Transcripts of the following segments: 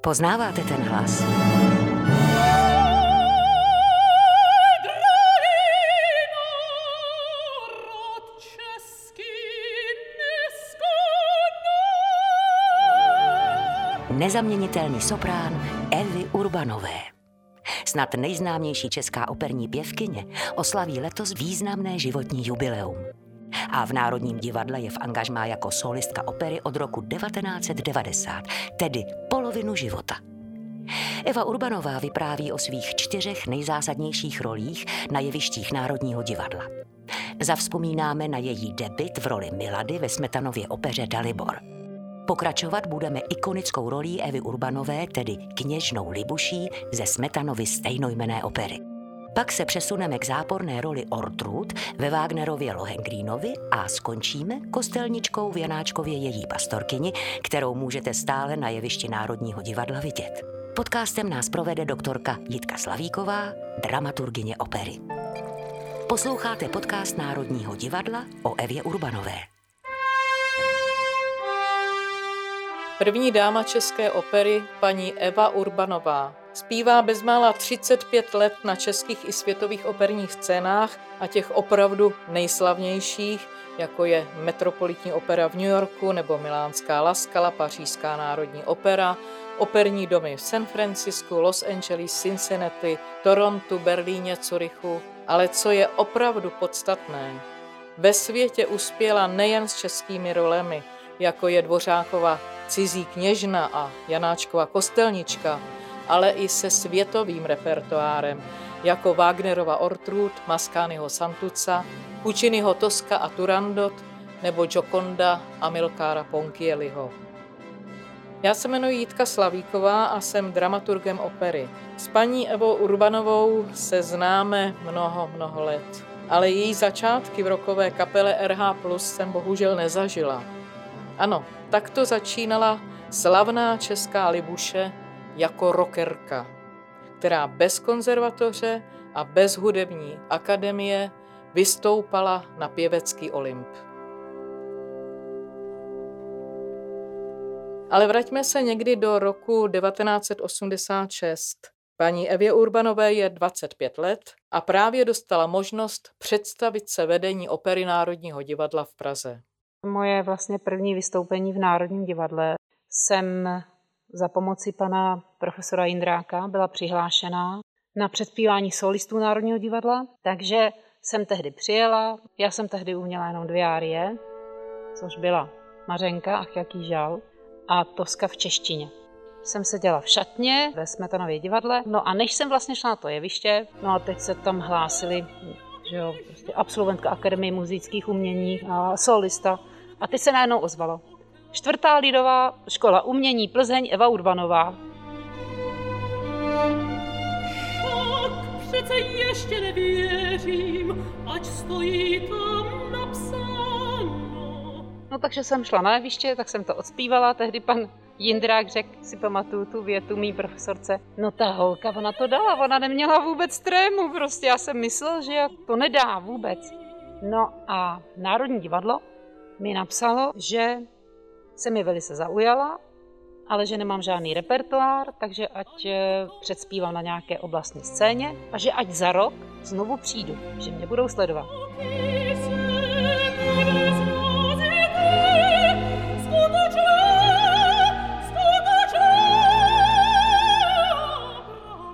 Poznáváte ten hlas? Nezaměnitelný soprán Evy Urbanové. Snad nejznámější česká operní pěvkyně oslaví letos významné životní jubileum a v Národním divadle je v angažmá jako solistka opery od roku 1990, tedy polovinu života. Eva Urbanová vypráví o svých čtyřech nejzásadnějších rolích na jevištích Národního divadla. Zavzpomínáme na její debit v roli Milady ve Smetanově opeře Dalibor. Pokračovat budeme ikonickou rolí Evy Urbanové, tedy kněžnou Libuší ze Smetanovy stejnojmené opery. Pak se přesuneme k záporné roli Ortrud ve Wagnerově Lohengrínovi a skončíme kostelničkou v Janáčkově její pastorkyni, kterou můžete stále na jevišti Národního divadla vidět. Podcastem nás provede doktorka Jitka Slavíková, dramaturgině opery. Posloucháte podcast Národního divadla o Evě Urbanové. První dáma české opery, paní Eva Urbanová, Zpívá bezmála 35 let na českých i světových operních scénách a těch opravdu nejslavnějších, jako je Metropolitní opera v New Yorku nebo Milánská Laskala, Pařížská národní opera, operní domy v San Francisku, Los Angeles, Cincinnati, Torontu, Berlíně, Curychu. Ale co je opravdu podstatné, ve světě uspěla nejen s českými rolemi, jako je Dvořákova Cizí kněžna a Janáčkova kostelnička, ale i se světovým repertoárem, jako Wagnerova Ortrud, Mascányho Santuca, Pucciniho Toska a Turandot nebo Gioconda a Milkára Ponchielliho. Já se jmenuji Jitka Slavíková a jsem dramaturgem opery. S paní Evou Urbanovou se známe mnoho, mnoho let. Ale její začátky v rokové kapele RH Plus jsem bohužel nezažila. Ano, takto začínala slavná česká Libuše jako rockerka, která bez konzervatoře a bez hudební akademie vystoupala na pěvecký Olymp. Ale vraťme se někdy do roku 1986. Paní Evě Urbanové je 25 let a právě dostala možnost představit se vedení opery Národního divadla v Praze. Moje vlastně první vystoupení v Národním divadle jsem za pomoci pana profesora Jindráka byla přihlášená na předpívání solistů Národního divadla, takže jsem tehdy přijela, já jsem tehdy uměla jenom dvě árie, což byla Mařenka, ach jaký žal, a Toska v češtině. Jsem seděla v šatně ve Smetanově divadle, no a než jsem vlastně šla na to jeviště, no a teď se tam hlásili, že jo, prostě absolventka Akademie muzických umění a solista. A teď se najednou ozvalo. Čtvrtá lidová škola umění Plzeň Eva Urbanová. Však přece ještě nevěřím, ať stojí tam napsáno. No takže jsem šla na jeviště, tak jsem to odspívala, tehdy pan Jindrák řekl, si pamatuju tu větu mý profesorce, no ta holka, ona to dala, ona neměla vůbec trému, prostě já jsem myslel, že to nedá vůbec. No a Národní divadlo mi napsalo, že se mi velice zaujala, ale že nemám žádný repertoár, takže ať eh, předspívám na nějaké oblastní scéně a že ať za rok znovu přijdu, že mě budou sledovat.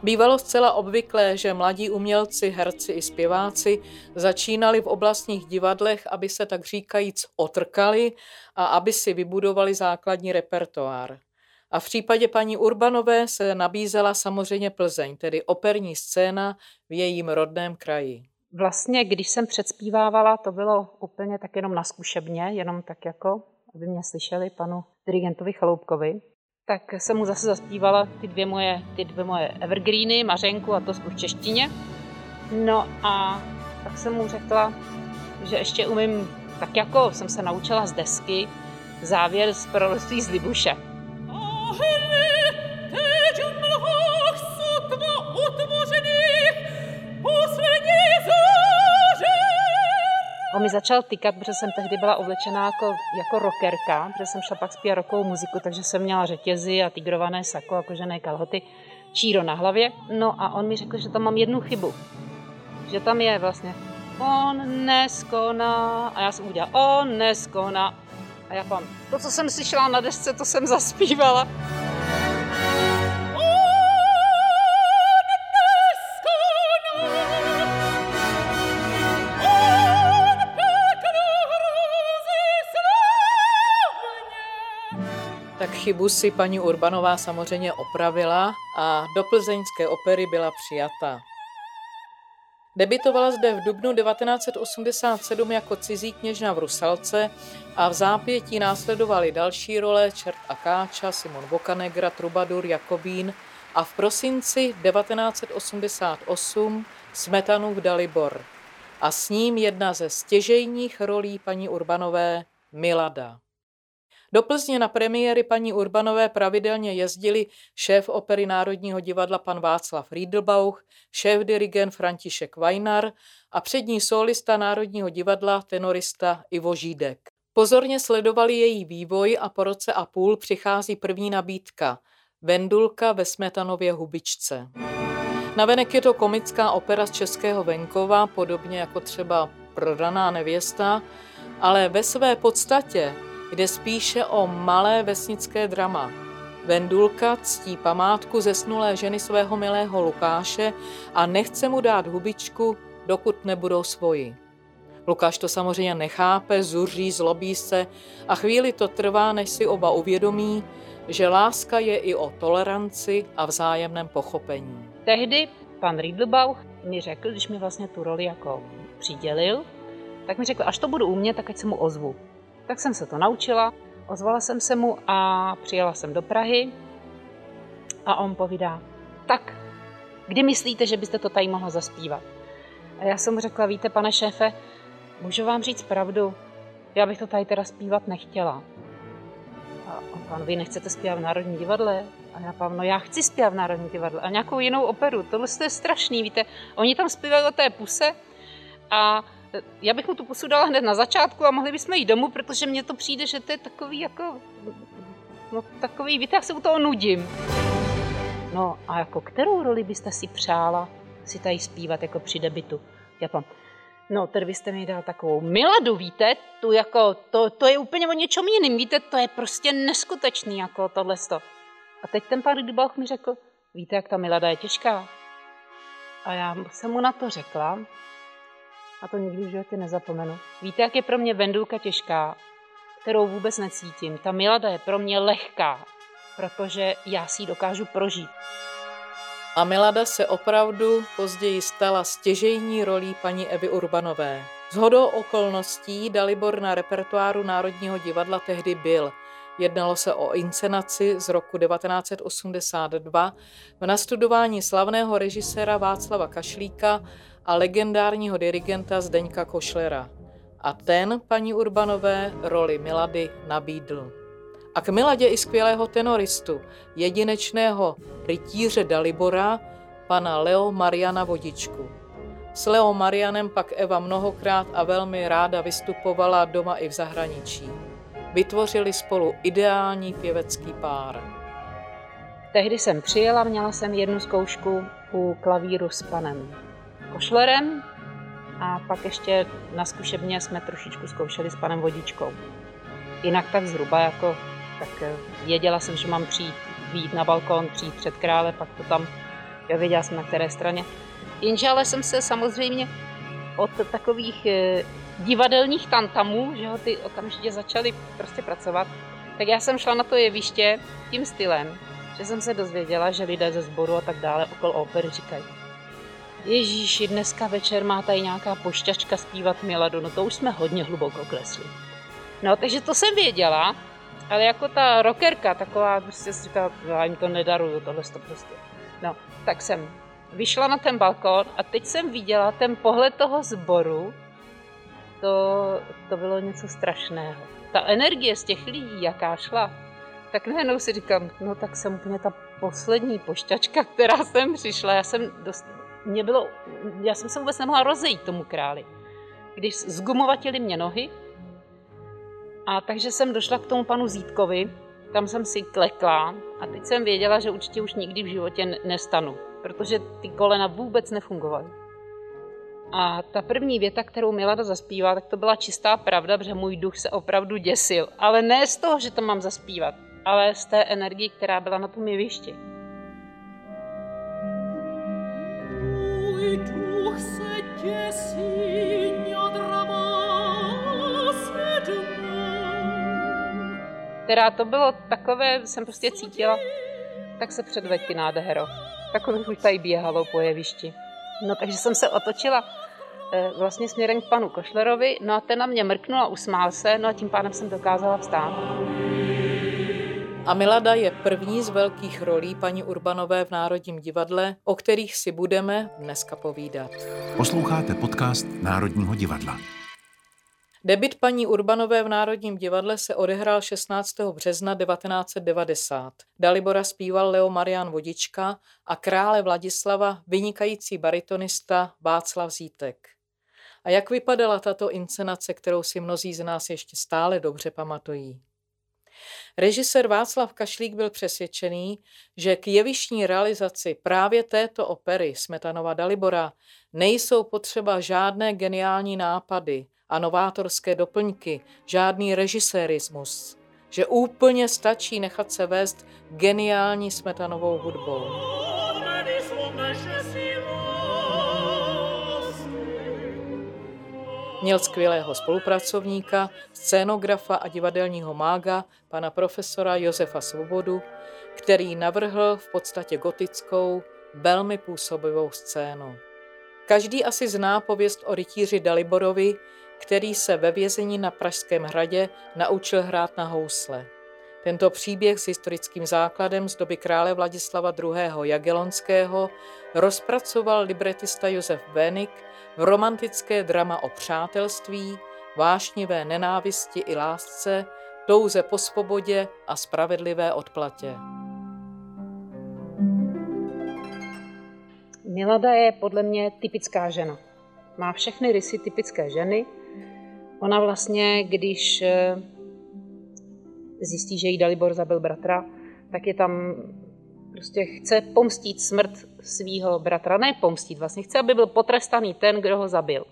Bývalo zcela obvyklé, že mladí umělci, herci i zpěváci začínali v oblastních divadlech, aby se tak říkajíc otrkali a aby si vybudovali základní repertoár. A v případě paní Urbanové se nabízela samozřejmě Plzeň, tedy operní scéna v jejím rodném kraji. Vlastně, když jsem předspívávala, to bylo úplně tak jenom na zkušebně, jenom tak jako, aby mě slyšeli panu dirigentovi Chaloupkovi tak jsem mu zase zaspívala ty dvě moje, ty dvě moje evergreeny, Mařenku a to v češtině. No a tak jsem mu řekla, že ještě umím, tak jako jsem se naučila z desky, závěr z proroctví z Libuše. On mi začal tykat, protože jsem tehdy byla oblečená jako, jako rockerka, protože jsem šla pak zpívat rokovou muziku, takže jsem měla řetězy a tigrované sako a kožené kalhoty, číro na hlavě. No a on mi řekl, že tam mám jednu chybu. Že tam je vlastně on neskoná a já jsem udělala on neskoná a já pám, to, co jsem slyšela na desce, to jsem zaspívala. Chybu si paní Urbanová samozřejmě opravila a do plzeňské opery byla přijata. Debitovala zde v dubnu 1987 jako cizí kněžna v Rusalce a v zápětí následovaly další role Čert a Káča, Simon Bocanegra, Trubadur, Jakobín a v prosinci 1988 Smetanův Dalibor a s ním jedna ze stěžejních rolí paní Urbanové Milada. Do Plzně na premiéry paní Urbanové pravidelně jezdili šéf opery Národního divadla pan Václav Riedelbauch, šéf dirigent František Vajnar a přední solista Národního divadla tenorista Ivo Žídek. Pozorně sledovali její vývoj a po roce a půl přichází první nabídka Vendulka ve Smetanově hubičce. Navenek je to komická opera z českého venkova, podobně jako třeba Prodaná nevěsta, ale ve své podstatě jde spíše o malé vesnické drama. Vendulka ctí památku zesnulé ženy svého milého Lukáše a nechce mu dát hubičku, dokud nebudou svoji. Lukáš to samozřejmě nechápe, zuří, zlobí se a chvíli to trvá, než si oba uvědomí, že láska je i o toleranci a vzájemném pochopení. Tehdy pan Riedelbauch mi řekl, když mi vlastně tu roli jako přidělil, tak mi řekl, až to budu umět, tak ať se mu ozvu. Tak jsem se to naučila, ozvala jsem se mu a přijela jsem do Prahy a on povídá, tak, kdy myslíte, že byste to tady mohla zaspívat? A já jsem mu řekla, víte, pane šéfe, můžu vám říct pravdu, já bych to tady teda zpívat nechtěla. A on pan, vy nechcete zpívat v Národním divadle? A já pán, no já chci zpívat v Národním divadle a nějakou jinou operu. Tohle je strašný, víte. Oni tam zpívali o té puse a já bych mu tu pusu dala hned na začátku a mohli bychom jít domů, protože mně to přijde, že to je takový jako, no takový, víte, já se u toho nudím. No a jako kterou roli byste si přála si tady zpívat jako při debitu? Já pan, no tedy byste mi dal takovou miladu, víte, tu jako, to, to je úplně o něčem jiným, víte, to je prostě neskutečný jako tohle. A teď ten pán Dybauch mi řekl, víte, jak ta milada je těžká? A já jsem mu na to řekla, a to nikdy v životě nezapomenu. Víte, jak je pro mě vendulka těžká, kterou vůbec necítím. Ta Milada je pro mě lehká, protože já si ji dokážu prožít. A Milada se opravdu později stala stěžejní rolí paní Evy Urbanové. Z hodou okolností Dalibor na repertoáru Národního divadla tehdy byl. Jednalo se o inscenaci z roku 1982 v nastudování slavného režiséra Václava Kašlíka a legendárního dirigenta Zdeňka Košlera. A ten paní Urbanové roli Milady nabídl. A k Miladě i skvělého tenoristu, jedinečného rytíře Dalibora, pana Leo Mariana Vodičku. S Leo Marianem pak Eva mnohokrát a velmi ráda vystupovala doma i v zahraničí. Vytvořili spolu ideální pěvecký pár. Tehdy jsem přijela, měla jsem jednu zkoušku u klavíru s panem košlerem a pak ještě na zkušebně jsme trošičku zkoušeli s panem Vodičkou. Jinak tak zhruba jako, tak eh, věděla jsem, že mám přijít, výjít na balkon, přijít před krále, pak to tam, já věděla jsem na které straně. Jenže ale jsem se samozřejmě od takových eh, divadelních tantamů, že jo, ty okamžitě začaly prostě pracovat, tak já jsem šla na to jeviště tím stylem, že jsem se dozvěděla, že lidé ze sboru a tak dále okolo opery říkají, Ježíši, dneska večer má tady nějaká pošťačka zpívat Miladu, no to už jsme hodně hluboko klesli. No, takže to jsem věděla, ale jako ta rockerka, taková, prostě si říkala, já jim to nedaruju, tohle to prostě. No, tak jsem vyšla na ten balkon a teď jsem viděla ten pohled toho sboru, to, to bylo něco strašného. Ta energie z těch lidí, jaká šla, tak najednou si říkám, no tak jsem úplně ta poslední pošťačka, která jsem přišla. Já jsem dost, mě bylo, já jsem se vůbec nemohla rozejít tomu králi. když zgumovatili mě nohy. A takže jsem došla k tomu panu Zítkovi, tam jsem si klekla a teď jsem věděla, že určitě už nikdy v životě nestanu, protože ty kolena vůbec nefungovaly. A ta první věta, kterou Milada zaspívá, tak to byla čistá pravda, protože můj duch se opravdu děsil. Ale ne z toho, že to mám zaspívat, ale z té energie, která byla na tom jevišti. Můj duch se děsí, Která to bylo takové, jsem prostě cítila, tak se předveď nádhero. Takových už tady běhalo po jevišti. No takže jsem se otočila vlastně směrem k panu Košlerovi, no a ten na mě mrknul a usmál se, no a tím pádem jsem dokázala vstát. A Milada je první z velkých rolí paní Urbanové v Národním divadle, o kterých si budeme dneska povídat. Posloucháte podcast Národního divadla. Debit paní Urbanové v Národním divadle se odehrál 16. března 1990. Dalibora zpíval Leo Marian Vodička a krále Vladislava vynikající baritonista Václav Zítek. A jak vypadala tato inscenace, kterou si mnozí z nás ještě stále dobře pamatují? Režisér Václav Kašlík byl přesvědčený, že k jevištní realizaci právě této opery Smetanova Dalibora nejsou potřeba žádné geniální nápady, a novátorské doplňky, žádný režisérismus, že úplně stačí nechat se vést geniální smetanovou hudbou. Měl skvělého spolupracovníka, scénografa a divadelního mága, pana profesora Josefa Svobodu, který navrhl v podstatě gotickou, velmi působivou scénu. Každý asi zná pověst o rytíři Daliborovi, který se ve vězení na Pražském hradě naučil hrát na housle. Tento příběh s historickým základem z doby krále Vladislava II. Jagelonského rozpracoval libretista Josef Bénik v romantické drama o přátelství, vášnivé nenávisti i lásce, touze po svobodě a spravedlivé odplatě. Milada je podle mě typická žena. Má všechny rysy typické ženy, Ona vlastně, když eh, zjistí, že jí Dalibor zabil bratra, tak je tam prostě chce pomstít smrt svého bratra. Ne pomstít, vlastně chce, aby byl potrestaný ten, kdo ho zabil.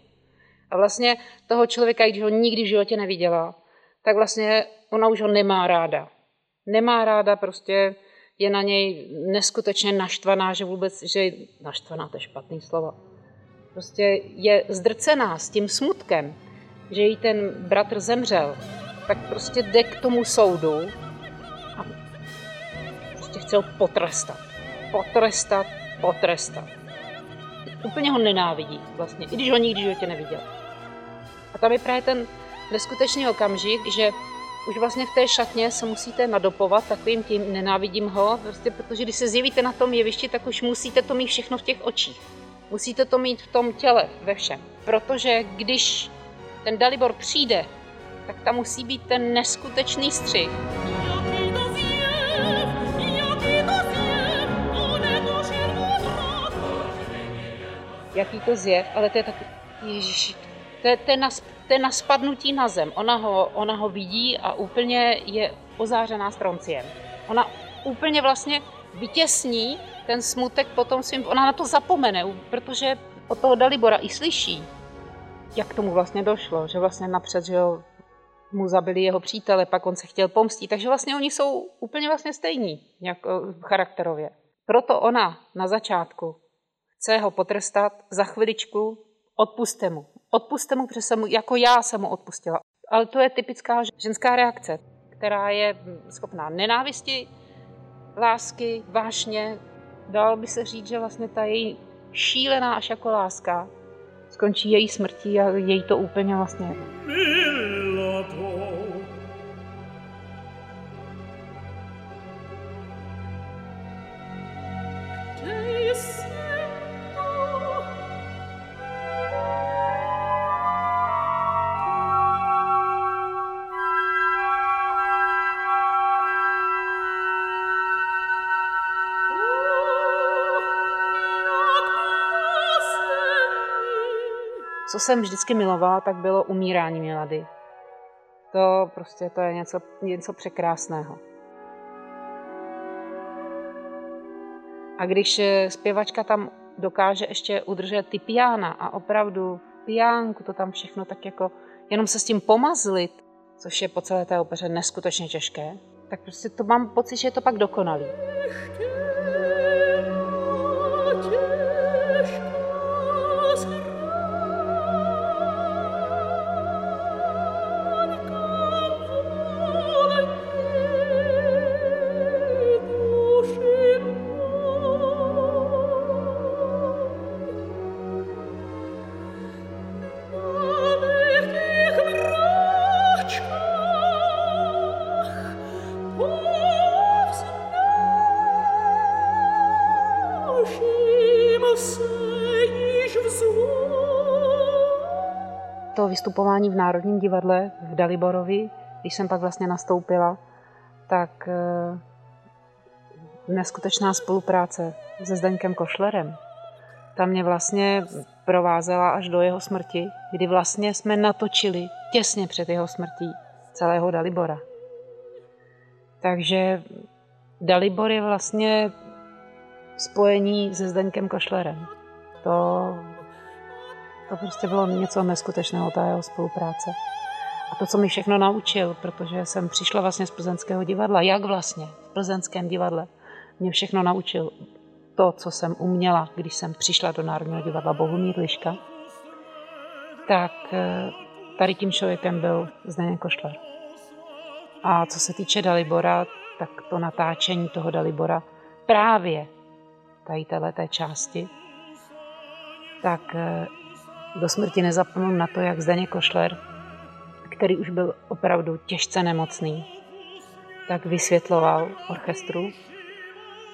A vlastně toho člověka, když ho nikdy v životě neviděla, tak vlastně ona už ho nemá ráda. Nemá ráda, prostě je na něj neskutečně naštvaná, že vůbec, že naštvaná, to je špatný slovo. Prostě je zdrcená s tím smutkem, že jí ten bratr zemřel, tak prostě jde k tomu soudu a prostě chce ho potrestat. Potrestat, potrestat. Úplně ho nenávidí vlastně, i když ho nikdy životě neviděl. A tam je právě ten neskutečný okamžik, že už vlastně v té šatně se musíte nadopovat takovým tím nenávidím ho, prostě protože když se zjevíte na tom jevišti, tak už musíte to mít všechno v těch očích. Musíte to mít v tom těle, ve všem. Protože když ten Dalibor přijde, tak tam musí být ten neskutečný střih. Jaký to zjev, ale to je taky, ježiši, to je, to, je na, to je na spadnutí na zem. Ona ho, ona ho vidí a úplně je ozářená stronciem. Ona úplně vlastně vytěsní ten smutek potom svým, ona na to zapomene, protože od toho Dalibora i slyší, jak tomu vlastně došlo, že vlastně napřed, že jo, mu zabili jeho přítele, pak on se chtěl pomstit, takže vlastně oni jsou úplně vlastně stejní jak eh, charakterově. Proto ona na začátku chce ho potrestat za chviličku, odpuste mu. Odpuste mu, protože mu, jako já jsem mu odpustila. Ale to je typická ženská reakce, která je schopná nenávisti, lásky, vášně. Dalo by se říct, že vlastně ta její šílená až jako láska skončí její smrtí a její to úplně vlastně jedno. Co jsem vždycky milovala, tak bylo umírání Milady. To prostě to je něco, něco překrásného. A když eh, zpěvačka tam dokáže ještě udržet ty piana a opravdu piánku, to tam všechno tak jako jenom se s tím pomazlit, což je po celé té opeře neskutečně těžké, tak prostě to mám pocit, že je to pak dokonalý. Vystupování v Národním divadle v Daliborovi, když jsem pak vlastně nastoupila, tak eh, neskutečná spolupráce se Zdeňkem Košlerem. Ta mě vlastně provázela až do jeho smrti, kdy vlastně jsme natočili těsně před jeho smrtí celého Dalibora. Takže Dalibor je vlastně spojení se Zdeňkem Košlerem. To to prostě bylo něco neskutečného, ta jeho spolupráce. A to, co mi všechno naučil, protože jsem přišla vlastně z plzeňského divadla, jak vlastně v plzeňském divadle, mě všechno naučil to, co jsem uměla, když jsem přišla do Národního divadla Bohumír Liška, tak eh, tady tím člověkem byl Zdeněk Košler. A co se týče Dalibora, tak to natáčení toho Dalibora právě tady této části, tak eh, do smrti nezapomenu na to, jak Zdeněk Košler, který už byl opravdu těžce nemocný, tak vysvětloval orchestru,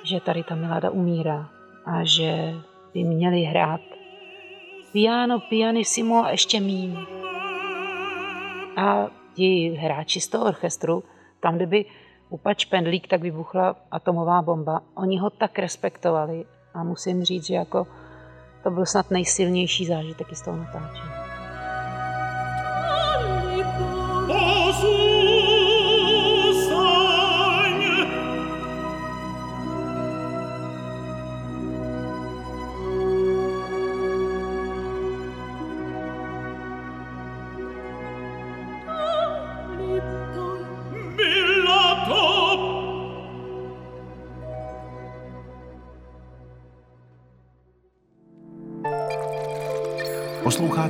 že tady ta Milada umírá a že by měli hrát piano, pianissimo a ještě míň. A ti hráči z toho orchestru, tam, kdyby upač pendlík, tak vybuchla atomová bomba. Oni ho tak respektovali a musím říct, že jako to byl snad nejsilnější zážitek z toho natáčení.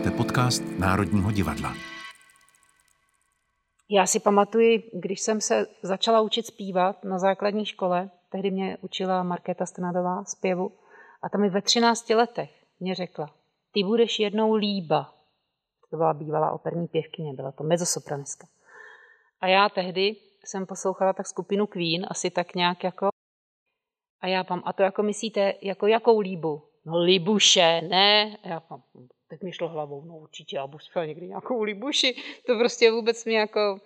Posloucháte podcast Národního divadla. Já si pamatuji, když jsem se začala učit zpívat na základní škole, tehdy mě učila Markéta Stenadová zpěvu, a tam mi ve 13 letech mě řekla, ty budeš jednou líba. To byla bývalá operní pěvkyně, byla to mezosopraniska. A já tehdy jsem poslouchala tak skupinu Queen, asi tak nějak jako a já pam, a to jako myslíte, jako jakou líbu? No libuše, ne? Já pam, Teď mi šlo hlavou, no určitě, já budu zpěvat někdy nějakou libuši. To prostě vůbec mi jako,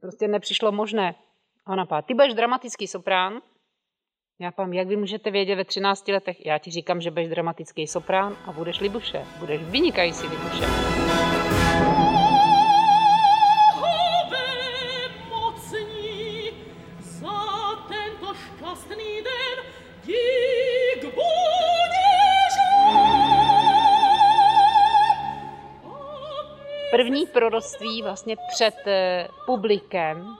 prostě nepřišlo možné. A ona pá, ty budeš dramatický soprán? Já pám, jak vy můžete vědět ve 13 letech? Já ti říkám, že budeš dramatický soprán a budeš libuše. Budeš vynikající libuše. První proroctví vlastně před eh, publikem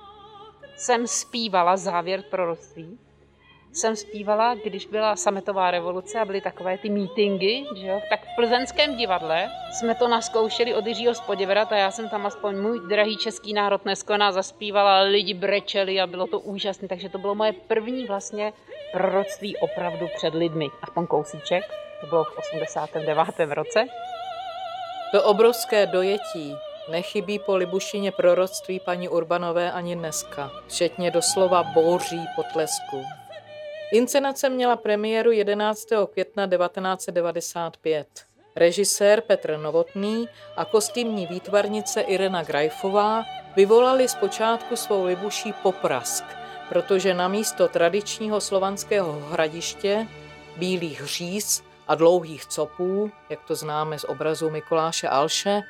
jsem zpívala závěr proroctví. Jsem zpívala, když byla sametová revoluce a byly takové ty meetingy, že jo? tak v plzeňském divadle jsme to naskoušeli od Jiřího Spoděvera a já jsem tam aspoň můj drahý český národ neskoná zaspívala, lidi brečeli a bylo to úžasné, takže to bylo moje první vlastně proroctví opravdu před lidmi, aspoň kousíček, to bylo v 89. roce. To obrovské dojetí nechybí po Libušině proroctví paní Urbanové ani dneska, včetně doslova bouří potlesku. Inscenace měla premiéru 11. května 1995. Režisér Petr Novotný a kostýmní výtvarnice Irena Grajfová vyvolali zpočátku svou Libuší poprask, protože na místo tradičního slovanského hradiště, bílých říz a dlouhých copů, jak to známe z obrazu Mikuláše Alše,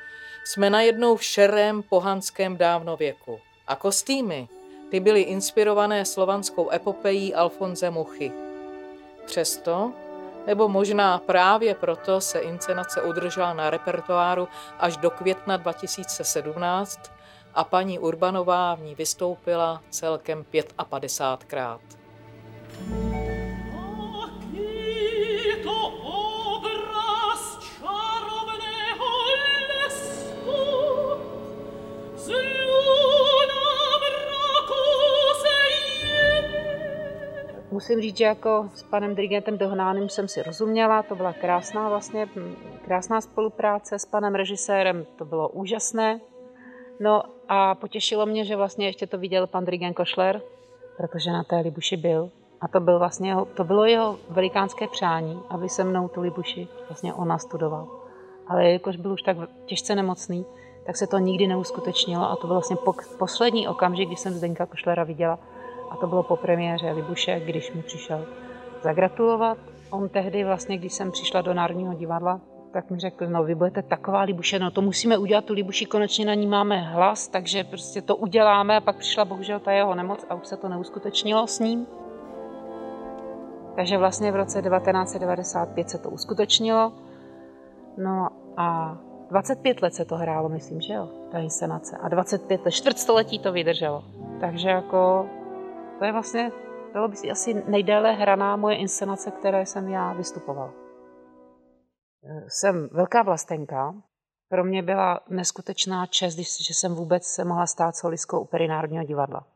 jsme najednou v šerém pohanském dávnověku. A kostýmy, ty byly inspirované slovanskou epopejí Alfonze Muchy. Přesto, nebo možná právě proto se inscenace udržela na repertoáru až do května 2017 a paní Urbanová v ní vystoupila celkem 55krát. Musím říct, že jako s panem dirigentem Dohnánem jsem si rozuměla, to byla krásná vlastně, krásná spolupráce s panem režisérem, to bylo úžasné. No a potěšilo mě, že vlastně ještě to viděl pan dirigent Košler, protože na té Libuši byl. A to, byl vlastně, to bylo jeho velikánské přání, aby se mnou tu Libuši vlastně ona studoval. Ale jakož byl už tak těžce nemocný, tak se to nikdy neuskutečnilo a to byl vlastně poslední okamžik, kdy jsem Zdenka Košlera viděla a to bylo po premiéře Libuše, když mi přišel zagratulovat. On tehdy vlastně, když jsem přišla do Národního divadla, tak mi řekl, no vy budete taková Libuše, no to musíme udělat, tu Libuši konečně na ní máme hlas, takže prostě to uděláme a pak přišla bohužel ta jeho nemoc a už se to neuskutečnilo s ním. Takže vlastně v roce 1995 se to uskutečnilo. No a 25 let se to hrálo, myslím, že jo, ta inscenace. A 25 let, čtvrtstoletí to vydrželo. Takže jako to je vlastně, bylo by si asi nejdéle hraná moje inscenace, které jsem já vystupoval. Jsem velká vlastenka. Pro mě byla neskutečná čest, že jsem vůbec se mohla stát solistkou opery Národního divadla.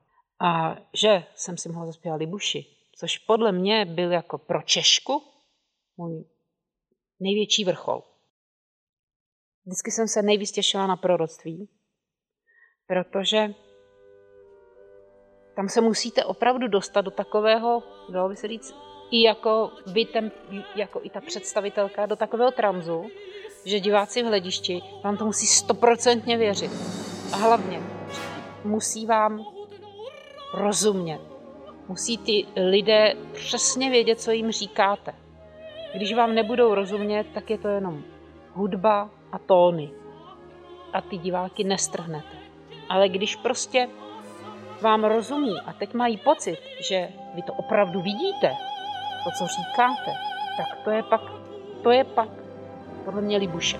A že jsem si mohla zaspívat Libuši, což podle mě byl jako pro Češku můj největší vrchol. Vždycky jsem se nejvíc těšila na proroctví, protože tam se musíte opravdu dostat do takového, dalo by se říct, i jako vy, ten, jako i ta představitelka, do takového tranzu, že diváci v hledišti vám to musí stoprocentně věřit. A hlavně musí vám rozumět. Musí ty lidé přesně vědět, co jim říkáte. Když vám nebudou rozumět, tak je to jenom hudba a tóny. A ty diváky nestrhnete. Ale když prostě vám rozumí a teď mají pocit, že vy to opravdu vidíte, to, co říkáte, tak to je pak, to je pak podle mě Libuše.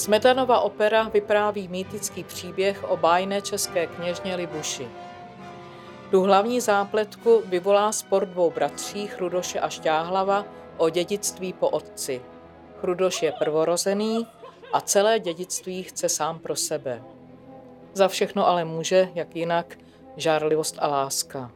Smetanova opera vypráví mýtický příběh o bájné české kněžně Libuši. Tu hlavní zápletku vyvolá spor dvou bratří Chrudoše a Šťáhlava o dědictví po otci. Chrudoš je prvorozený a celé dědictví chce sám pro sebe. Za všechno ale může, jak jinak, žárlivost a láska.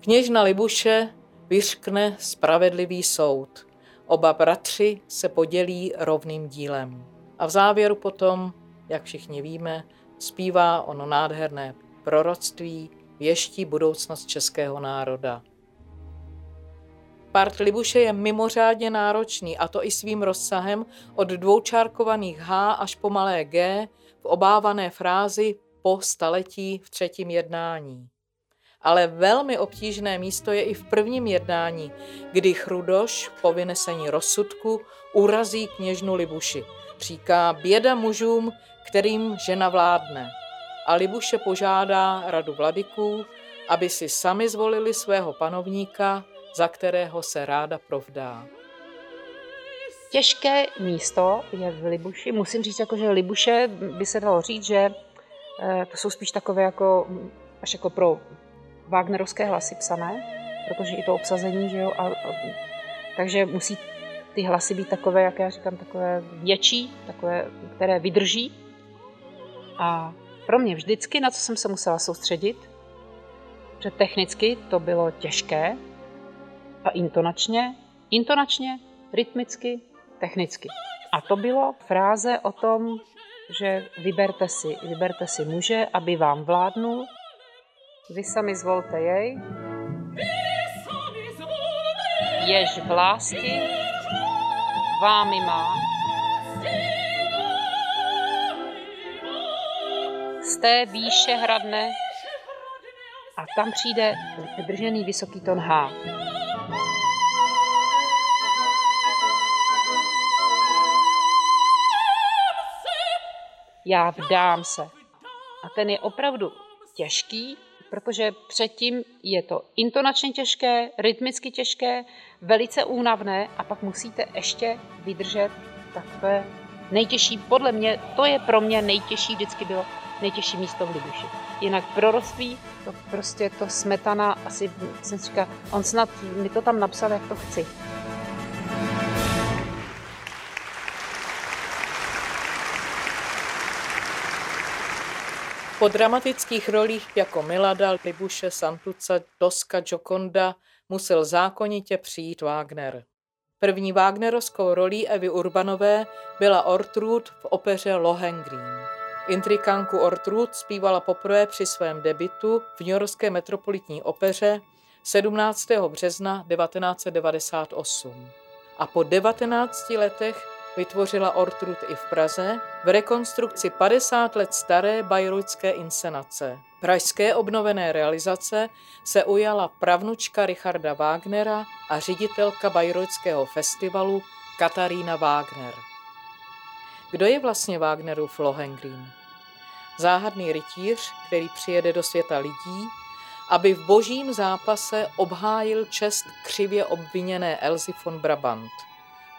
Kněžna Libuše vyřkne spravedlivý soud. Oba bratři se podělí rovným dílem. A v závěru potom, jak všichni víme, zpívá ono nádherné proroctví, věští budoucnost českého národa. Part Libuše je mimořádně náročný, a to i svým rozsahem od dvoučárkovaných H až po malé G v obávané frázi po staletí v třetím jednání. Ale velmi obtížné místo je i v prvním jednání, kdy Chrudoš po vynesení rozsudku urazí kněžnu Libuši – Říká běda mužům, kterým žena vládne. A Libuše požádá radu vladyků, aby si sami zvolili svého panovníka, za kterého se ráda provdá. Těžké místo je v Libuši. Musím říct, jako, že Libuše by se dalo říct, že eh, to jsou spíš takové jako, až jako pro Wagnerovské hlasy psané, protože i to obsazení, že jo, a, a, takže musí ty hlasy být takové, jak já říkám, takové větší, takové, které vydrží. A pro mě vždycky, na co jsem se musela soustředit, že technicky to bylo těžké a intonačně, intonačně, rytmicky, technicky. A to bylo fráze o tom, že vyberte si, vyberte si muže, aby vám vládnul, vy sami zvolte jej, jež vlasti vámi má, z té výše hradne a tam přijde držený vysoký ton H. Já vdám se. A ten je opravdu těžký, protože předtím je to intonačně těžké, rytmicky těžké, velice únavné a pak musíte ještě vydržet takové nejtěžší, podle mě, to je pro mě nejtěžší, vždycky bylo nejtěžší místo v Libuši. Jinak proroctví, to prostě to smetana, asi jsem říkal, on snad mi to tam napsal, jak to chci. Po dramatických rolích jako Milada, Libuše, Santuca, Toska, Jokonda musel zákonitě přijít Wagner. První Wagnerovskou rolí Evy Urbanové byla Ortrud v opeře Lohengrin. Intrikanku Ortrud zpívala poprvé při svém debitu v New Yorkské metropolitní opeře 17. března 1998. A po 19 letech vytvořila Ortrud i v Praze v rekonstrukci 50 let staré bajrujské inscenace. Pražské obnovené realizace se ujala pravnučka Richarda Wagnera a ředitelka Bajrojského festivalu Katarína Wagner. Kdo je vlastně Wagnerův Lohengrin? Záhadný rytíř, který přijede do světa lidí, aby v božím zápase obhájil čest křivě obviněné Elzy von Brabant.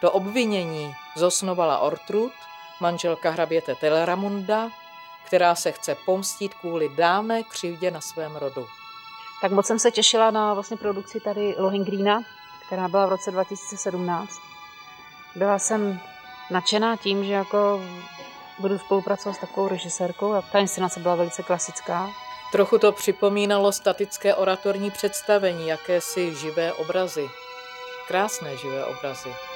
Do obvinění zosnovala Ortrud, manželka hraběte Teleramunda, která se chce pomstit kvůli dávné křivdě na svém rodu. Tak moc jsem se těšila na vlastně produkci tady Lohengrína, která byla v roce 2017. Byla jsem nadšená tím, že jako budu spolupracovat s takovou režisérkou a ta inscenace byla velice klasická. Trochu to připomínalo statické oratorní představení, jakési živé obrazy. Krásné živé obrazy.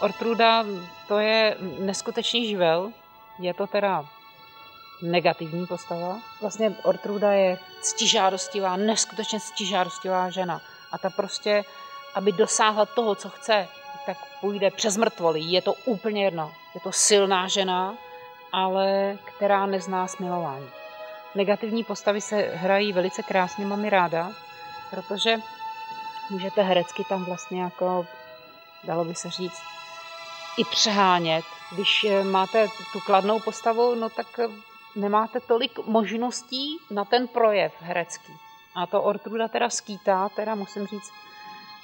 Ortruda to je neskutečný živel, je to teda negativní postava. Vlastně Ortruda je ctižádostivá, neskutečně ctižádostivá žena. A ta prostě, aby dosáhla toho, co chce, tak půjde přes mrtvoly. Je to úplně jedno. Je to silná žena, ale která nezná smilování. Negativní postavy se hrají velice krásně, mám ráda, protože můžete herecky tam vlastně jako, dalo by se říct, i přehánět. Když eh, máte tu kladnou postavu, no tak eh, nemáte tolik možností na ten projev herecký. A to Ortruda teda skýtá, teda musím říct,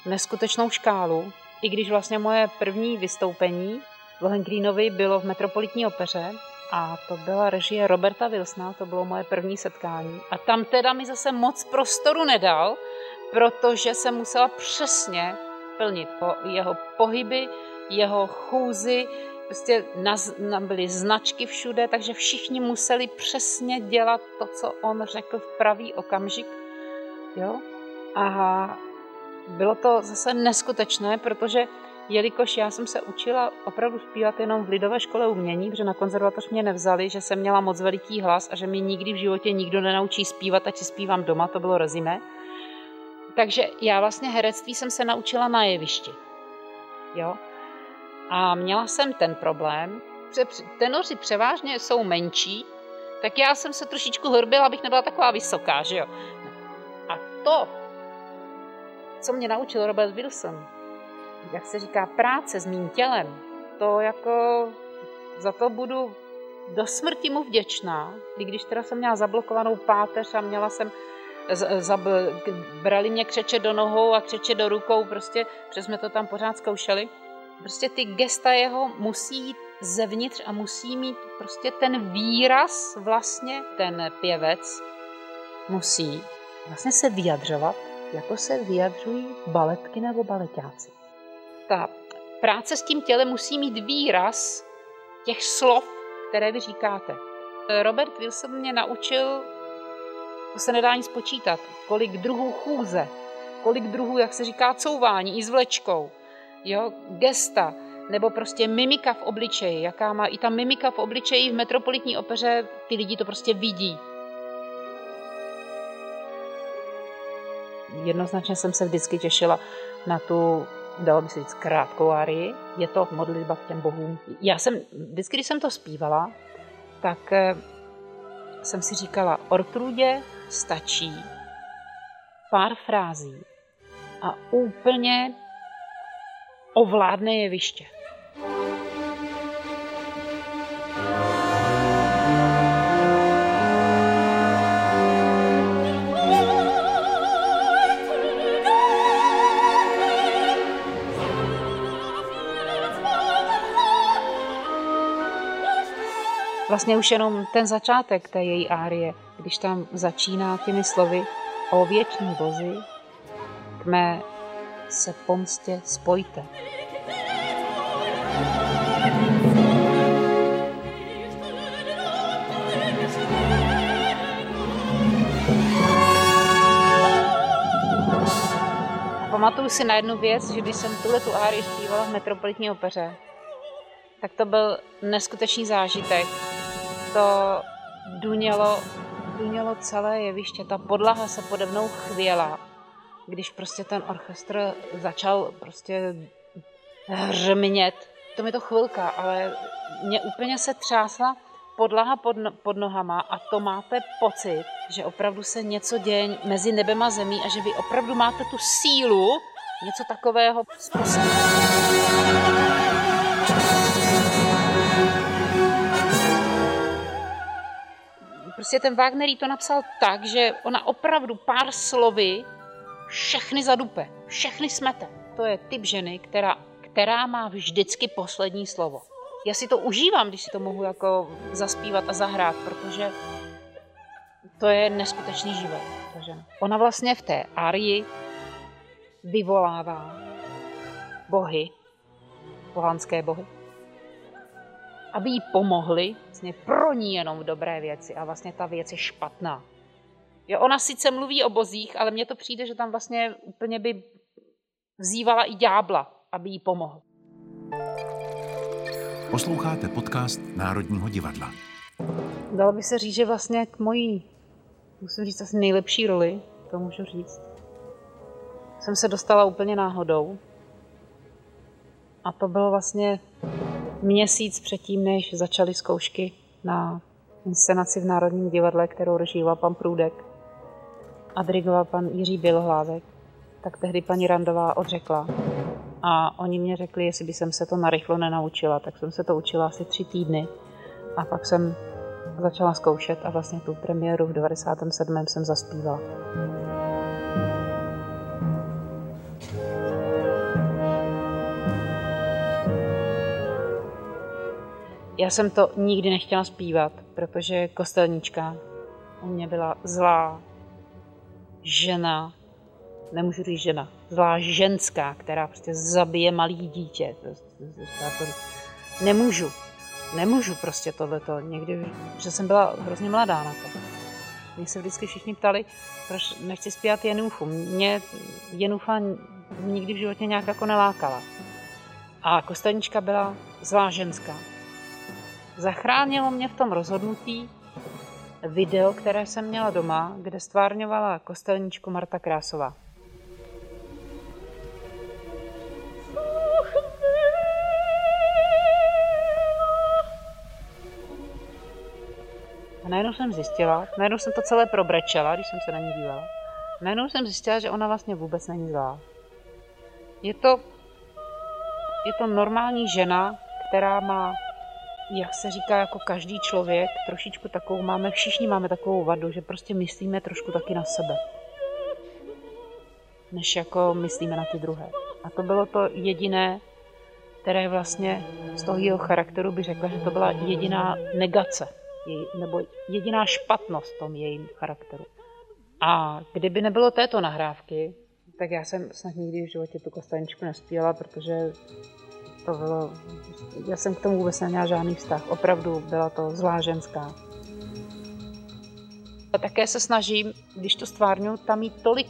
neskutečnou škálu. I když vlastně moje první vystoupení v Lohengrínovi bylo v Metropolitní opeře a to byla režie Roberta Wilsona, to bylo moje první setkání. A tam teda mi zase moc prostoru nedal, protože jsem musela přesně plnit po jeho pohyby, jeho chůzy, prostě byly značky všude, takže všichni museli přesně dělat to, co on řekl v pravý okamžik. Jo? A bylo to zase neskutečné, protože jelikož já jsem se učila opravdu zpívat jenom v Lidové škole umění, protože na konzervatoř mě nevzali, že jsem měla moc veliký hlas a že mi nikdy v životě nikdo nenaučí zpívat, ať si zpívám doma, to bylo rezime. Takže já vlastně herectví jsem se naučila na jevišti. Jo? A měla jsem ten problém, že tenoři převážně jsou menší, tak já jsem se trošičku hrbila, abych nebyla taková vysoká, že jo. A to, co mě naučil Robert Wilson, jak se říká, práce s mým tělem, to jako za to budu do smrti mu vděčná, i když teda jsem měla zablokovanou páteř a měla jsem zab, brali mě křeče do nohou a křeče do rukou, prostě, protože jsme to tam pořád zkoušeli. Prostě ty gesta jeho musí jít zevnitř a musí mít prostě ten výraz vlastně ten pěvec musí vlastně se vyjadřovat, jako se vyjadřují baletky nebo baletáci. Ta práce s tím tělem musí mít výraz těch slov, které vy říkáte. Robert Wilson mě naučil, to se nedá nic počítat, kolik druhů chůze, kolik druhů, jak se říká, couvání i s vlečkou, jo, gesta, nebo prostě mimika v obličeji, jaká má i ta mimika v obličeji v metropolitní opeře, ty lidi to prostě vidí. Jednoznačně jsem se vždycky těšila na tu, dalo by se říct, krátkou árii. Je to modlitba k těm bohům. Já jsem, vždycky, když jsem to zpívala, tak eh, jsem si říkala, Ortrudě stačí pár frází a úplně ovládne jeviště. Vlastně už jenom ten začátek té její árie, když tam začíná těmi slovy o věční bozy, k mé se pomstě spojte. Pamatuju si na jednu věc, že když jsem tuhle tu árii zpívala v Metropolitní opeře, tak to byl neskutečný zážitek. To dunělo, dunělo celé jeviště, ta podlaha se pode mnou chvěla, když prostě ten orchestr začal prostě hřmět. To mi to chvilka, ale mě úplně se třásla podlaha pod, no, pod nohama a to máte pocit, že opravdu se něco děje mezi nebem a zemí a že vy opravdu máte tu sílu něco takového způsobit. Prostě ten Wagner to napsal tak, že ona opravdu pár slovy všechny zadupe, všechny smete. To je typ ženy, která, která má vždycky poslední slovo. Já si to užívám, když si to mohu jako zaspívat a zahrát, protože to je neskutečný život. Ta žena. Ona vlastně v té arii vyvolává bohy, pohanské bohy, aby jí pomohli vlastně pro ní jenom v dobré věci a vlastně ta věc je špatná. Jo, ona sice mluví o bozích, ale mně to přijde, že tam vlastně úplně by vzývala i ďábla, aby jí pomohl. Posloucháte podcast Národního divadla. Dalo by se říct, že vlastně k mojí, musím říct, asi nejlepší roli, to můžu říct, jsem se dostala úplně náhodou. A to bylo vlastně měsíc předtím, než začaly zkoušky na inscenaci v Národním divadle, kterou režíroval pan Průdek a dirigoval pan Jiří Bělohlávek, tak tehdy paní Randová odřekla. A oni mě řekli, jestli by jsem se to narychlo nenaučila, tak jsem se to učila asi tři týdny. A pak jsem začala zkoušet a vlastně tu premiéru v 97. jsem zaspívala. Já jsem to nikdy nechtěla zpívat, protože kostelníčka u mě byla zlá žena, nemůžu říct žena, zlá ženská, která prostě zabije malý dítě. To, to, to, to, nemůžu, nemůžu prostě tohleto. Někdy, že jsem byla hrozně mladá na to. Mě se vždycky všichni ptali, proč nechci zpívat Jenufu. Mě Jenufa nikdy v životě nějak jako nelákala. A kostelnička byla zlá ženská. Zachránilo mě v tom rozhodnutí video, které jsem měla doma, kde stvárňovala kostelníčku Marta Krásová. A najednou jsem zjistila, najednou jsem to celé probrečela, když jsem se na ní dívala. Najednou jsem zjistila, že ona vlastně vůbec není zlá. Je to, je to normální žena, která má jak se říká, jako každý člověk, trošičku takovou máme, všichni máme takovou vadu, že prostě myslíme trošku taky na sebe, než jako myslíme na ty druhé. A to bylo to jediné, které vlastně z toho jeho charakteru by řekla, že to byla jediná negace, nebo jediná špatnost v tom jejím charakteru. A kdyby nebylo této nahrávky, tak já jsem snad nikdy v životě tu kostaničku nespívala, protože bylo, já jsem k tomu vůbec neměla žádný vztah. Opravdu byla to zlá ženská. A také se snažím, když to stvárňu, tam mít tolik,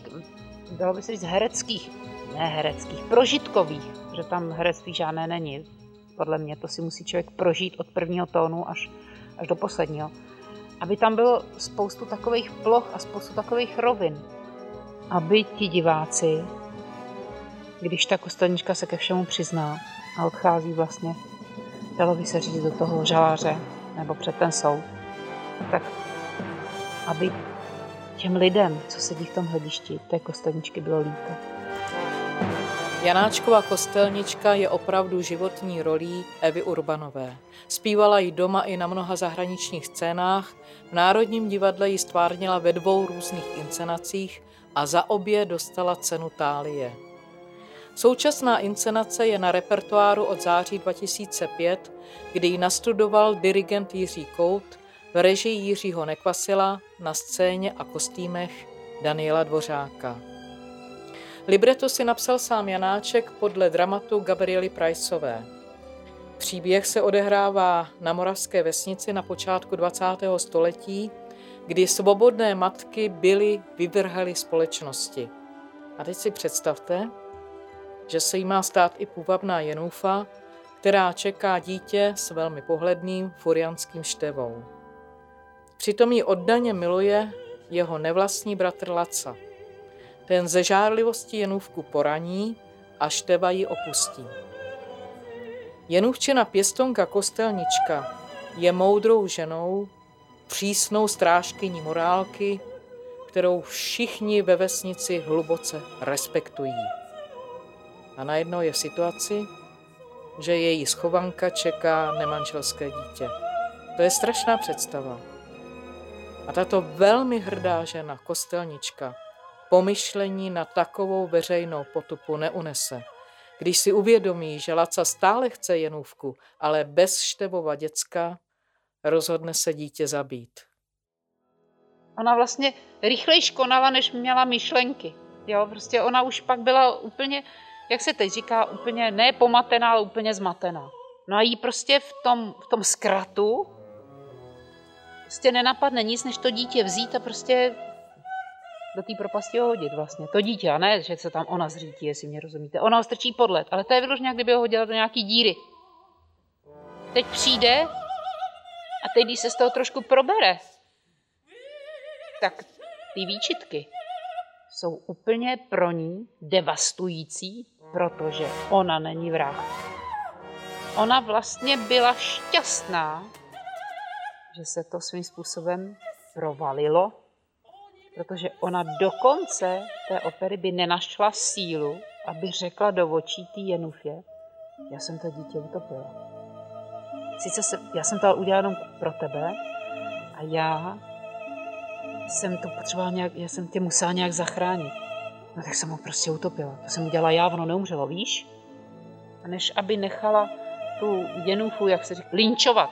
dalo by se říct, hereckých, ne hereckých, prožitkových, že tam herectví žádné není. Podle mě to si musí člověk prožít od prvního tónu až, až do posledního. Aby tam bylo spoustu takových ploch a spoustu takových rovin. Aby ti diváci, když ta kostelnička se ke všemu přizná a odchází vlastně, dalo by se říct do toho žaláře nebo před ten soud, tak aby těm lidem, co sedí v tom hledišti, té kostelničky bylo líto. Janáčková kostelnička je opravdu životní rolí Evy Urbanové. Zpívala ji doma i na mnoha zahraničních scénách, v Národním divadle ji stvárnila ve dvou různých inscenacích a za obě dostala cenu Tálie. Současná inscenace je na repertoáru od září 2005, kdy ji nastudoval dirigent Jiří Kout v režii Jiřího Nekvasila na scéně a kostýmech Daniela Dvořáka. Libreto si napsal sám Janáček podle dramatu Gabriely Priceové. Příběh se odehrává na moravské vesnici na počátku 20. století, kdy svobodné matky byly vyvrhaly společnosti. A teď si představte, že se jí má stát i půvabná Jenůfa, která čeká dítě s velmi pohledným furianským števou. Přitom ji oddaně miluje jeho nevlastní bratr Laca. Ten ze žárlivosti Jenůvku poraní a števa ji opustí. Jenůvčina pěstonka kostelnička je moudrou ženou, přísnou strážkyní morálky, kterou všichni ve vesnici hluboce respektují. A najednou je v situaci, že její schovanka čeká nemanželské dítě. To je strašná představa. A tato velmi hrdá žena, kostelnička, pomyšlení na takovou veřejnou potupu neunese. Když si uvědomí, že Laca stále chce jenůvku, ale bez števova děcka, rozhodne se dítě zabít. Ona vlastně rychleji konala, než měla myšlenky. Jo, prostě ona už pak byla úplně, jak se teď říká, úplně ne pomatená, ale úplně zmatená. No a jí prostě v tom, v tom zkratu prostě nenapadne nic, než to dítě vzít a prostě do té propasti ho hodit vlastně. To dítě, a ne, že se tam ona zřítí, jestli mě rozumíte. Ona ho strčí pod led, ale to je vyloženě, kdyby ho hodila do nějaký díry. Teď přijde a teď, když se z toho trošku probere, tak ty výčitky jsou úplně pro ní devastující, protože ona není vrah. Ona vlastně byla šťastná, že se to svým způsobem provalilo, protože ona do konce té opery by nenašla sílu, aby řekla do očí té Jenufě, já jsem to dítě utopila. Sice se, já jsem to udělala jenom pro tebe a já jsem to potřebovala nějak, já jsem tě musela nějak zachránit. No tak jsem ho prostě utopila. To jsem udělala já, ono neumřelo, víš? A než aby nechala tu Jenufu, jak se říká, linčovat,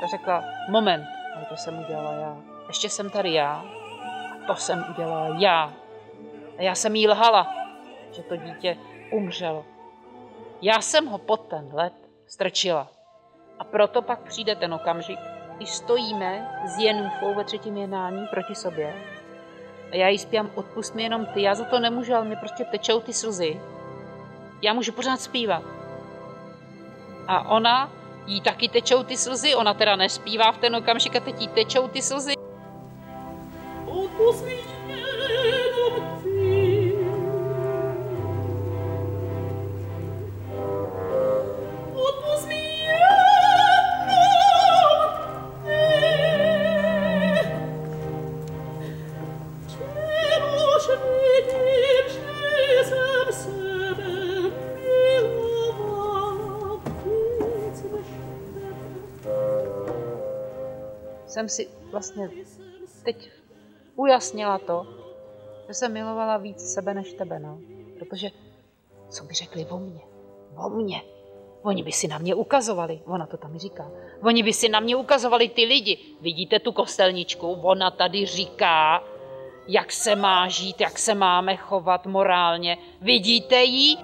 tak řekla, moment, ale to jsem udělala já. Ještě jsem tady já a to jsem udělala já. A já jsem jí lhala, že to dítě umřelo. Já jsem ho pod ten led strčila. A proto pak přijde ten okamžik, když stojíme s Jenůfou ve třetím jednání proti sobě. A já jí zpívám, odpust mi jenom ty, já za to nemůžu, ale mi prostě tečou ty slzy. Já můžu pořád zpívat. A ona, jí taky tečou ty slzy, ona teda nespívá v ten okamžik a teď jí tečou ty slzy. Odpust mi Jsem si vlastně teď ujasnila to, že jsem milovala víc sebe než tebe, no. Protože co by řekli o mně? O mně. Oni by si na mě ukazovali, ona to tam říká. Oni by si na mě ukazovali ty lidi. Vidíte tu kostelničku? Ona tady říká, jak se má žít, jak se máme chovat morálně. Vidíte ji?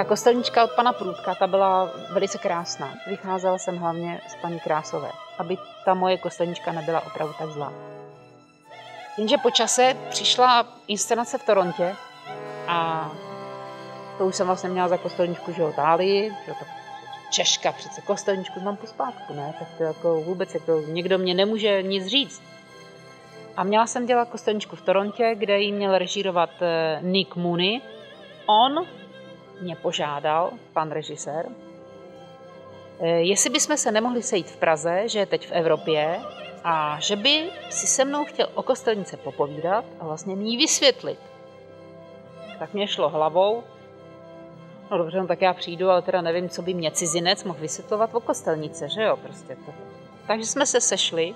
Ta kostelnička od pana Průdka, ta byla velice krásná. Vycházela jsem hlavně z paní Krásové, aby ta moje kostelnička nebyla opravdu tak zlá. Jenže po čase přišla inscenace v Torontě a to už jsem vlastně měla za kostelničku, že jo, Tálii, že to Češka přece kostelničku mám pospátku, ne? Tak to jako vůbec, jako někdo mě nemůže nic říct. A měla jsem dělat kostelničku v Torontě, kde jí měl režírovat eh, Nick Mooney. On mě požádal, pan režisér, eh, jestli bychom se nemohli sejít v Praze, že je teď v Evropě, a že by si se mnou chtěl o kostelnice popovídat a vlastně ji vysvětlit. Tak mě šlo hlavou, no dobře, no tak já přijdu, ale teda nevím, co by mě cizinec mohl vysvětlovat o kostelnice, že jo, prostě to. Takže jsme se sešli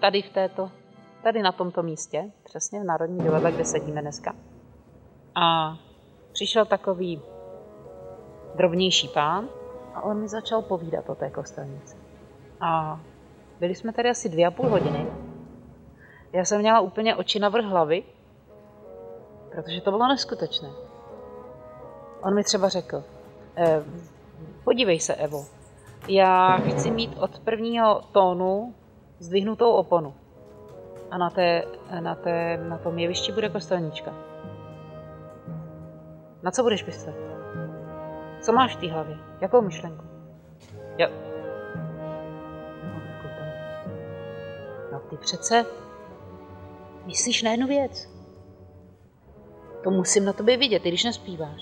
tady v této, tady na tomto místě, přesně v Národním divadle, kde sedíme dneska. A přišel takový drobnější pán a on mi začal povídat o té kostelnici. A byli jsme tady asi dvě a půl hodiny. Já jsem měla úplně oči na vrch hlavy, protože to bylo neskutečné. On mi třeba řekl, eh, podívej se, Evo, já chci mít od prvního tónu zdvihnutou oponu. A na, té, na, té, na tom jevišti bude kostelnička. Na co budeš myslet? Co máš v té hlavě? Jakou myšlenku? Jo. No, jako tam. no ty přece myslíš na jednu věc. To musím na tobě vidět, i když nespíváš.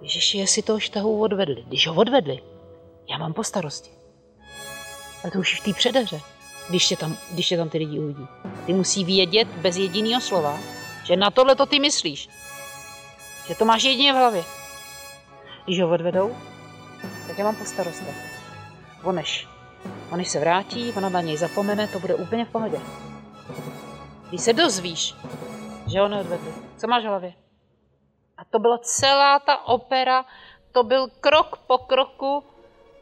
Ježiši, jestli toho štahu odvedli. Když ho odvedli, já mám po starosti. A to už v té předeře, když tě, tam, když tě tam ty lidi uvidí. Ty musí vědět bez jediného slova, že na tohle to ty myslíš. Že to máš jedině v hlavě. Když ho odvedou, tak já mám po starosti. Oneš. Oneš se vrátí, ona na něj zapomene, to bude úplně v pohodě. Když se dozvíš, že ho neodvedli, co máš v hlavě? A to byla celá ta opera, to byl krok po kroku,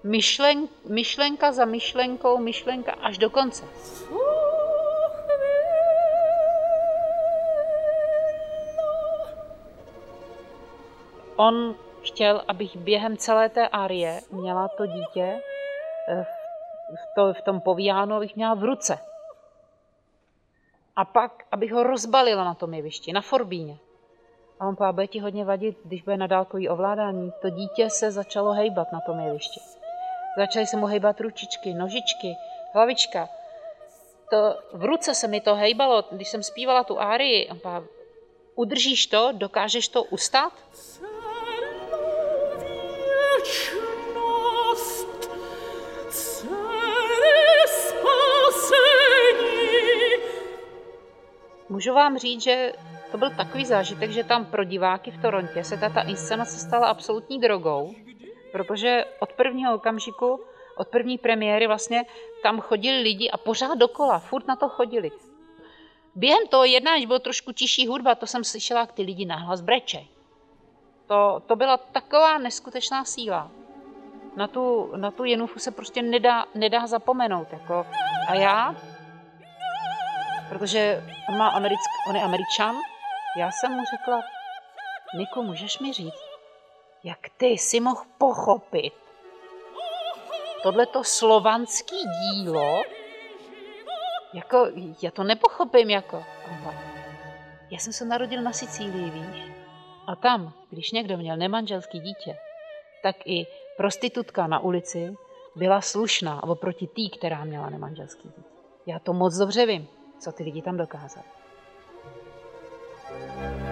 myšlen, myšlenka za myšlenkou, myšlenka až do konce. On chtěl, abych během celé té árie měla to dítě eh, v, to, v tom povíjánu, abych měla v ruce. A pak, abych ho rozbalila na tom jevišti, na forbíně. A on bude ti hodně vadit, když bude na dálkový ovládání. To dítě se začalo hejbat na tom jevišti. Začaly se mu hejbat ručičky, nožičky, hlavička. To, v ruce se mi to hejbalo, když jsem zpívala tu árii. On pá, udržíš to, dokážeš to ustát? Můžu vám říct, že to byl takový zážitek, že tam pro diváky v Torontě se ta inscenace stala absolutní drogou, protože od prvního okamžiku, od první premiéry vlastně tam chodili lidi a pořád dokola, furt na to chodili. Během toho jednání bylo trošku tišší hudba, to jsem slyšela, jak ty lidi nahlas brečej. To, to byla taková neskutečná síla. Na tu, na tu Jenufu se prostě nedá, nedá zapomenout. Jako. A já, protože on, má americk, on je američan, já jsem mu řekla, Niku, můžeš mi říct, jak ty si mohl pochopit tohleto slovanský dílo, jako, já to nepochopím, jako. Já jsem se narodil na Sicílii, víš? A tam, když někdo měl nemanželský dítě, tak i prostitutka na ulici byla slušná oproti tý, která měla nemanželský dítě. Já to moc dobře vím, co ty lidi tam dokázali. Od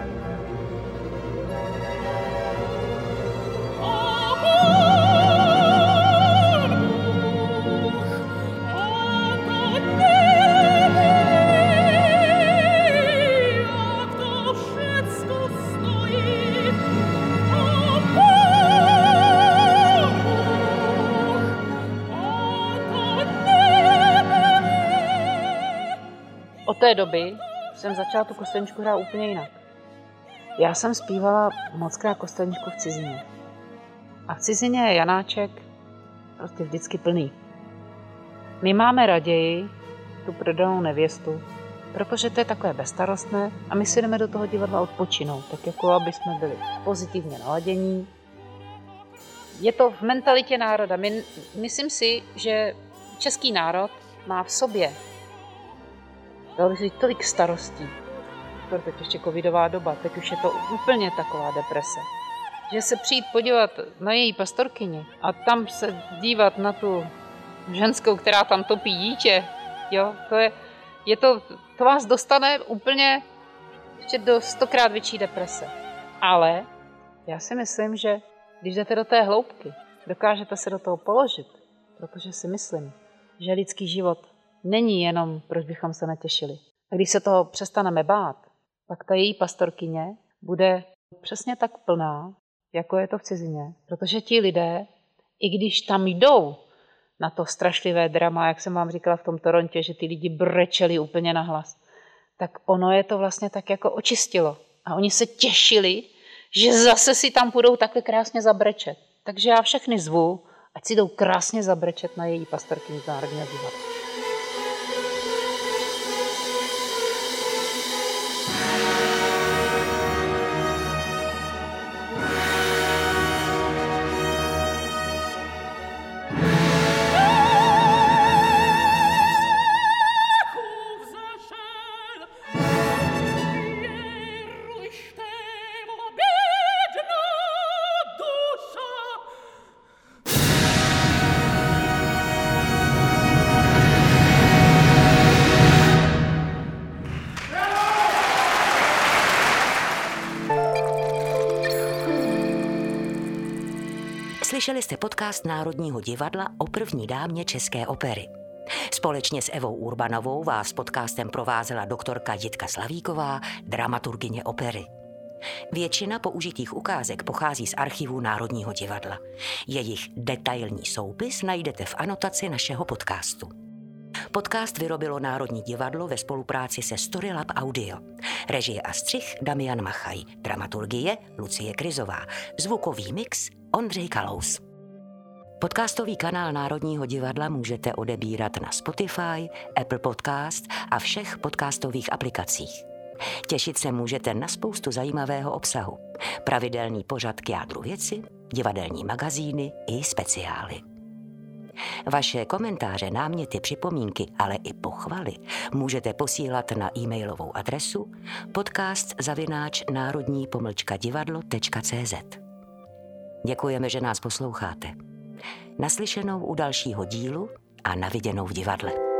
té doby jsem začala tu kostelničku hrát úplně jinak. Já jsem zpívala moc krát kostelničku v cizině. A v cizině je Janáček prostě vždycky plný. My máme raději tu prodanou nevěstu protože to je takové bezstarostné a my si jdeme do toho divadla odpočinout, tak jako aby jsme byli pozitivně naladění. Je to v mentalitě národa. My, myslím si, že český národ má v sobě tolik starostí, teď ještě covidová doba, teď už je to úplně taková deprese, že se přijít podívat na její pastorkyni a tam se dívat na tu ženskou, která tam topí dítě, jo, to je, je to, to vás dostane úplně ještě do stokrát větší deprese. Ale já si myslím, že když jdete do té hloubky, dokážete se do toho položit, protože si myslím, že lidský život není jenom, proč bychom se netěšili. A když se toho přestaneme bát, pak ta její pastorkyně bude přesně tak plná, jako je to v cizině. Protože ti lidé, i když tam jdou na to strašlivé drama, jak jsem vám říkala v tom Torontě, že ty lidi brečeli úplně na hlas, tak ono je to vlastně tak jako očistilo. A oni se těšili, že zase si tam budou takhle krásně zabrečet. Takže já všechny zvu, ať si jdou krásně zabrečet na její pastorkyni z Národního divadla. Slyšeli jste podcast Národního divadla o první dámě České opery. Společně s Evou Urbanovou vás podcastem provázela doktorka Jitka Slavíková, dramaturgině opery. Většina použitých ukázek pochází z archivu Národního divadla. Jejich detailní soupis najdete v anotaci našeho podcastu. Podcast vyrobilo Národní divadlo ve spolupráci se Storylab Audio. Režie a střih Damian Machaj, dramaturgie Lucie Krizová, zvukový mix Ondřej Kalous. Podcastový kanál Národního divadla můžete odebírat na Spotify, Apple Podcast a všech podcastových aplikacích. Těšit se můžete na spoustu zajímavého obsahu. Pravidelný pořad k jádru věci, divadelní magazíny i speciály. Vaše komentáře, náměty, připomínky, ale i pochvaly můžete posílat na e-mailovou adresu podcast zavináč národní divadlo.cz. Děkujeme, že nás posloucháte. Naslyšenou u dalšího dílu a naviděnou v divadle.